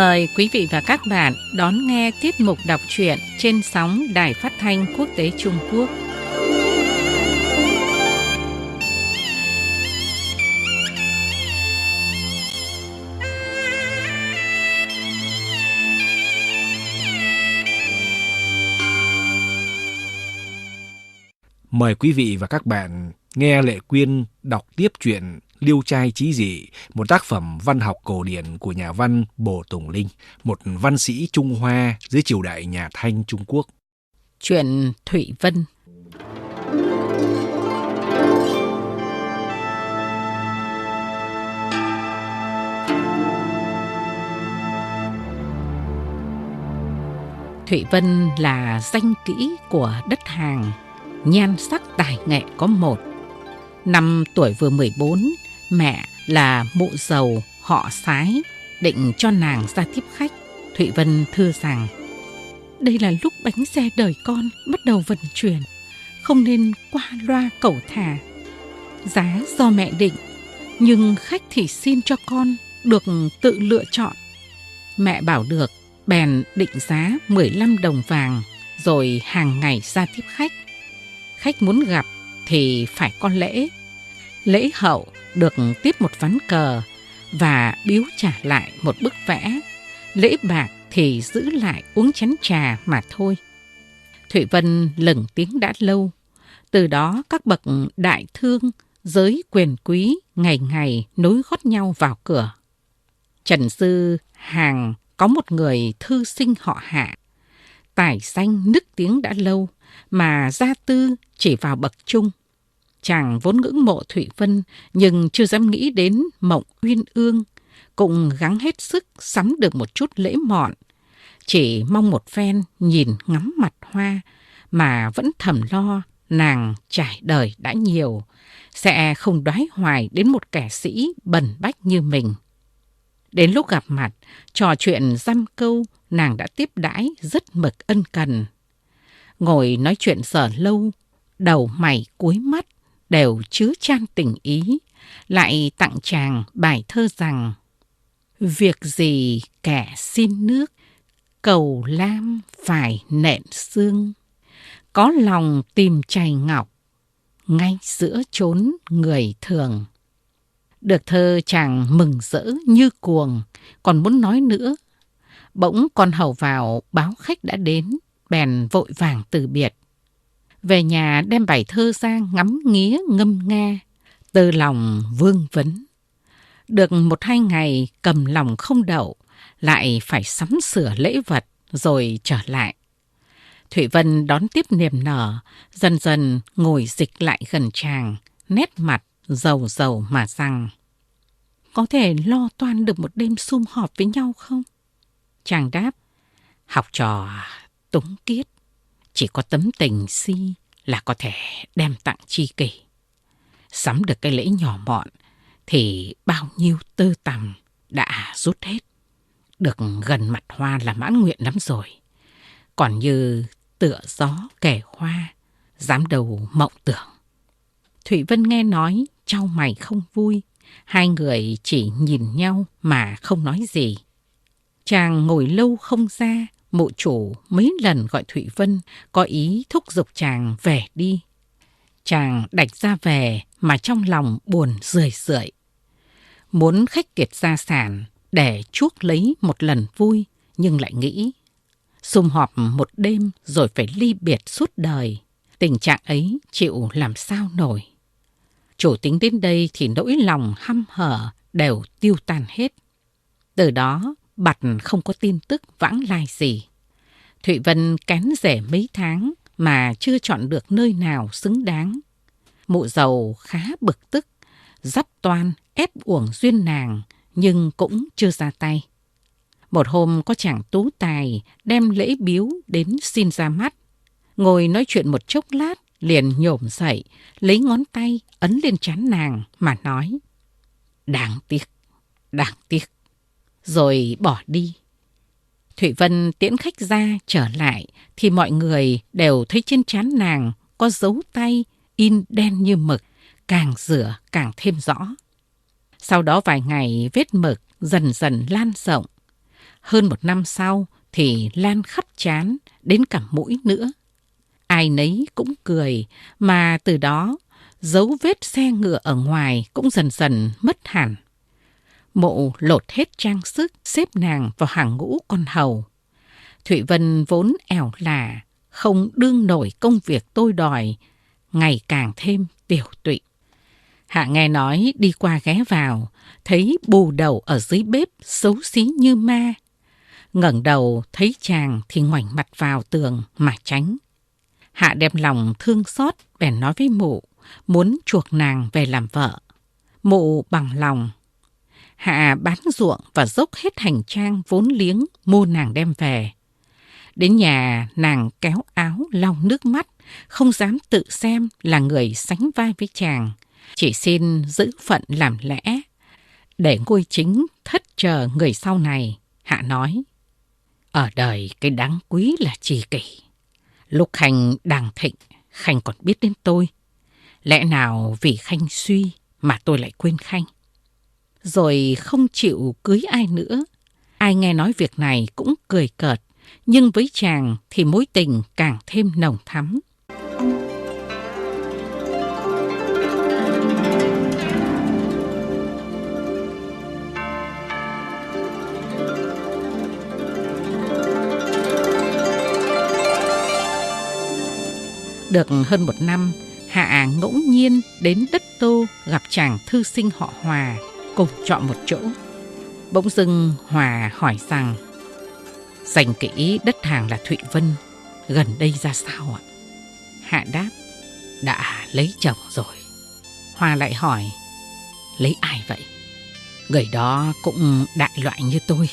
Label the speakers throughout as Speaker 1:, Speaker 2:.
Speaker 1: Mời quý vị và các bạn đón nghe tiết mục đọc truyện trên sóng Đài Phát thanh Quốc tế Trung Quốc.
Speaker 2: Mời quý vị và các bạn nghe Lệ Quyên đọc tiếp truyện Liêu trai trí dị, một tác phẩm văn học cổ điển của nhà văn Bồ Tùng Linh, một văn sĩ Trung Hoa dưới triều đại nhà Thanh Trung Quốc.
Speaker 1: Chuyện Thụy Vân Thụy Vân là danh kỹ của đất hàng, nhan sắc tài nghệ có một. Năm tuổi vừa 14, Mẹ là mụ giàu họ sái, định cho nàng ra tiếp khách. Thụy Vân thưa rằng, đây là lúc bánh xe đời con bắt đầu vận chuyển, không nên qua loa cẩu thả. Giá do mẹ định, nhưng khách thì xin cho con được tự lựa chọn. Mẹ bảo được, bèn định giá 15 đồng vàng, rồi hàng ngày ra tiếp khách. Khách muốn gặp thì phải con lễ. Lễ hậu được tiếp một ván cờ và biếu trả lại một bức vẽ. Lễ bạc thì giữ lại uống chén trà mà thôi. Thụy Vân lừng tiếng đã lâu. Từ đó các bậc đại thương, giới quyền quý ngày ngày nối gót nhau vào cửa. Trần Sư Hàng có một người thư sinh họ hạ. Tài danh nức tiếng đã lâu mà gia tư chỉ vào bậc trung. Chàng vốn ngưỡng mộ Thụy Vân nhưng chưa dám nghĩ đến mộng uyên ương, cũng gắng hết sức sắm được một chút lễ mọn. Chỉ mong một phen nhìn ngắm mặt hoa mà vẫn thầm lo nàng trải đời đã nhiều, sẽ không đoái hoài đến một kẻ sĩ bần bách như mình. Đến lúc gặp mặt, trò chuyện dăm câu, nàng đã tiếp đãi rất mực ân cần. Ngồi nói chuyện sở lâu, đầu mày cuối mắt, đều chứa chan tình ý, lại tặng chàng bài thơ rằng Việc gì kẻ xin nước, cầu lam phải nện xương, có lòng tìm chày ngọc, ngay giữa chốn người thường. Được thơ chàng mừng rỡ như cuồng, còn muốn nói nữa. Bỗng con hầu vào báo khách đã đến, bèn vội vàng từ biệt. Về nhà đem bài thơ ra ngắm nghía ngâm nga, từ lòng vương vấn. Được một hai ngày cầm lòng không đậu, lại phải sắm sửa lễ vật rồi trở lại. Thủy Vân đón tiếp niềm nở, dần dần ngồi dịch lại gần chàng, nét mặt dầu dầu mà rằng Có thể lo toan được một đêm sum họp với nhau không? Chàng đáp, học trò túng kiết chỉ có tấm tình si là có thể đem tặng chi kỷ. Sắm được cái lễ nhỏ mọn thì bao nhiêu tơ tằm đã rút hết. Được gần mặt hoa là mãn nguyện lắm rồi. Còn như tựa gió kẻ hoa, dám đầu mộng tưởng. Thủy Vân nghe nói, trao mày không vui. Hai người chỉ nhìn nhau mà không nói gì. Chàng ngồi lâu không ra, Mụ chủ mấy lần gọi Thụy Vân, có ý thúc giục chàng về đi. Chàng đạch ra về mà trong lòng buồn rười rượi. Muốn khách kiệt gia sản để chuốc lấy một lần vui, nhưng lại nghĩ, sum họp một đêm rồi phải ly biệt suốt đời. Tình trạng ấy chịu làm sao nổi. Chủ tính đến đây thì nỗi lòng hăm hở đều tiêu tan hết. Từ đó, Bặt không có tin tức vãng lai gì. Thụy Vân kén rẻ mấy tháng mà chưa chọn được nơi nào xứng đáng. Mụ giàu khá bực tức, dắp toan ép uổng duyên nàng nhưng cũng chưa ra tay. Một hôm có chàng tú tài đem lễ biếu đến xin ra mắt. Ngồi nói chuyện một chốc lát, liền nhổm dậy, lấy ngón tay ấn lên trán nàng mà nói. Đáng tiếc, đáng tiếc rồi bỏ đi. Thủy Vân tiễn khách ra trở lại thì mọi người đều thấy trên trán nàng có dấu tay in đen như mực, càng rửa càng thêm rõ. Sau đó vài ngày vết mực dần dần lan rộng. Hơn một năm sau thì lan khắp chán, đến cả mũi nữa. Ai nấy cũng cười, mà từ đó dấu vết xe ngựa ở ngoài cũng dần dần mất hẳn. Mộ lột hết trang sức, xếp nàng vào hàng ngũ con hầu. Thụy Vân vốn ẻo lả, không đương nổi công việc tôi đòi, ngày càng thêm tiểu tụy. Hạ nghe nói đi qua ghé vào, thấy bù đầu ở dưới bếp xấu xí như ma. ngẩng đầu thấy chàng thì ngoảnh mặt vào tường mà tránh. Hạ đem lòng thương xót bèn nói với mụ, muốn chuộc nàng về làm vợ. Mụ bằng lòng. Hạ bán ruộng và dốc hết hành trang vốn liếng mua nàng đem về. Đến nhà nàng kéo áo lau nước mắt, không dám tự xem là người sánh vai với chàng. Chỉ xin giữ phận làm lẽ, để ngôi chính thất chờ người sau này. Hạ nói, ở đời cái đáng quý là trì kỷ. Lúc Khanh đang thịnh, Khanh còn biết đến tôi. Lẽ nào vì Khanh suy mà tôi lại quên Khanh? Rồi không chịu cưới ai nữa. Ai nghe nói việc này cũng cười cợt, nhưng với chàng thì mối tình càng thêm nồng thắm. Được hơn một năm, Hạ ngẫu nhiên đến đất Tô gặp chàng thư sinh họ Hòa, cùng chọn một chỗ. Bỗng dưng Hòa hỏi rằng, dành kỹ đất hàng là Thụy Vân, gần đây ra sao ạ? Hạ đáp, đã lấy chồng rồi. Hòa lại hỏi, lấy ai vậy? Người đó cũng đại loại như tôi.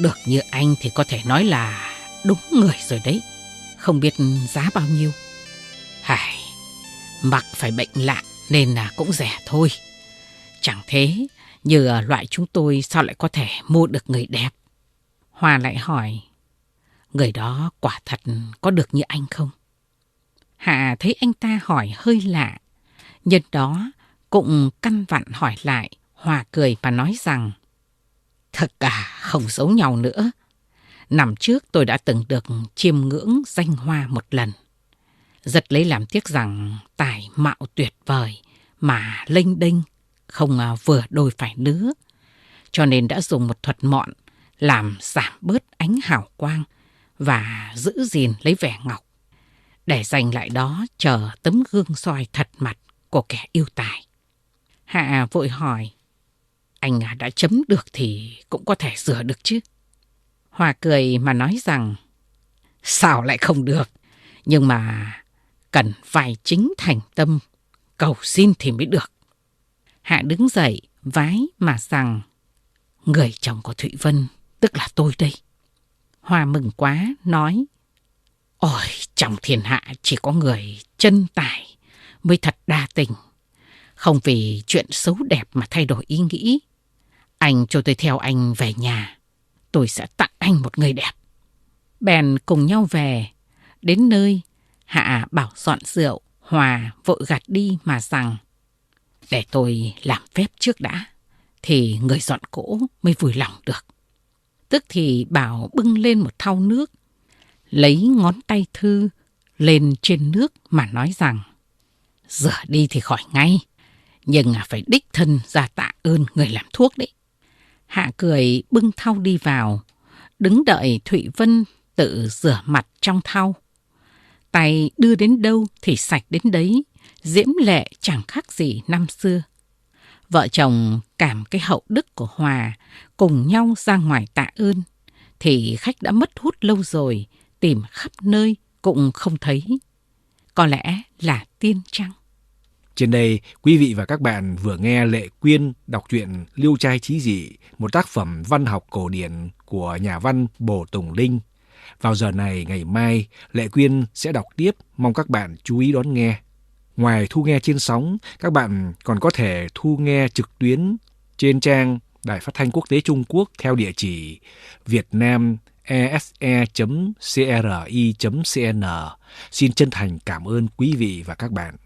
Speaker 1: Được như anh thì có thể nói là đúng người rồi đấy. Không biết giá bao nhiêu. hải mặc phải bệnh lạ nên là cũng rẻ thôi. Chẳng thế, như loại chúng tôi sao lại có thể mua được người đẹp? Hoa lại hỏi, người đó quả thật có được như anh không? Hạ thấy anh ta hỏi hơi lạ, nhân đó cũng căn vặn hỏi lại, Hòa cười và nói rằng, thật cả không giấu nhau nữa. Năm trước tôi đã từng được chiêm ngưỡng danh hoa một lần. Giật lấy làm tiếc rằng tài mạo tuyệt vời mà lênh đênh, không à, vừa đôi phải nữa. Cho nên đã dùng một thuật mọn làm giảm bớt ánh hào quang và giữ gìn lấy vẻ ngọc. Để dành lại đó chờ tấm gương soi thật mặt của kẻ yêu tài. Hạ vội hỏi, anh à, đã chấm được thì cũng có thể sửa được chứ. Hòa cười mà nói rằng, sao lại không được, nhưng mà cần phải chính thành tâm, cầu xin thì mới được. Hạ đứng dậy, vái mà rằng, người chồng của Thụy Vân, tức là tôi đây. Hoa mừng quá, nói, Ôi, trong thiên hạ chỉ có người chân tài mới thật đa tình. Không vì chuyện xấu đẹp mà thay đổi ý nghĩ. Anh cho tôi theo anh về nhà. Tôi sẽ tặng anh một người đẹp. Bèn cùng nhau về. Đến nơi, Hạ bảo dọn rượu, Hòa vội gạt đi mà rằng để tôi làm phép trước đã, thì người dọn cỗ mới vui lòng được. Tức thì bảo bưng lên một thau nước, lấy ngón tay thư lên trên nước mà nói rằng Rửa đi thì khỏi ngay, nhưng à phải đích thân ra tạ ơn người làm thuốc đấy. Hạ cười bưng thau đi vào, đứng đợi Thụy Vân tự rửa mặt trong thau. Tay đưa đến đâu thì sạch đến đấy, diễm lệ chẳng khác gì năm xưa. Vợ chồng cảm cái hậu đức của Hòa cùng nhau ra ngoài tạ ơn, thì khách đã mất hút lâu rồi, tìm khắp nơi cũng không thấy. Có lẽ là tiên trăng.
Speaker 2: Trên đây, quý vị và các bạn vừa nghe Lệ Quyên đọc truyện Liêu trai trí dị, một tác phẩm văn học cổ điển của nhà văn Bồ Tùng Linh vào giờ này ngày mai, Lệ Quyên sẽ đọc tiếp, mong các bạn chú ý đón nghe. Ngoài thu nghe trên sóng, các bạn còn có thể thu nghe trực tuyến trên trang Đài Phát thanh Quốc tế Trung Quốc theo địa chỉ vietnamese.cri.cn. Xin chân thành cảm ơn quý vị và các bạn.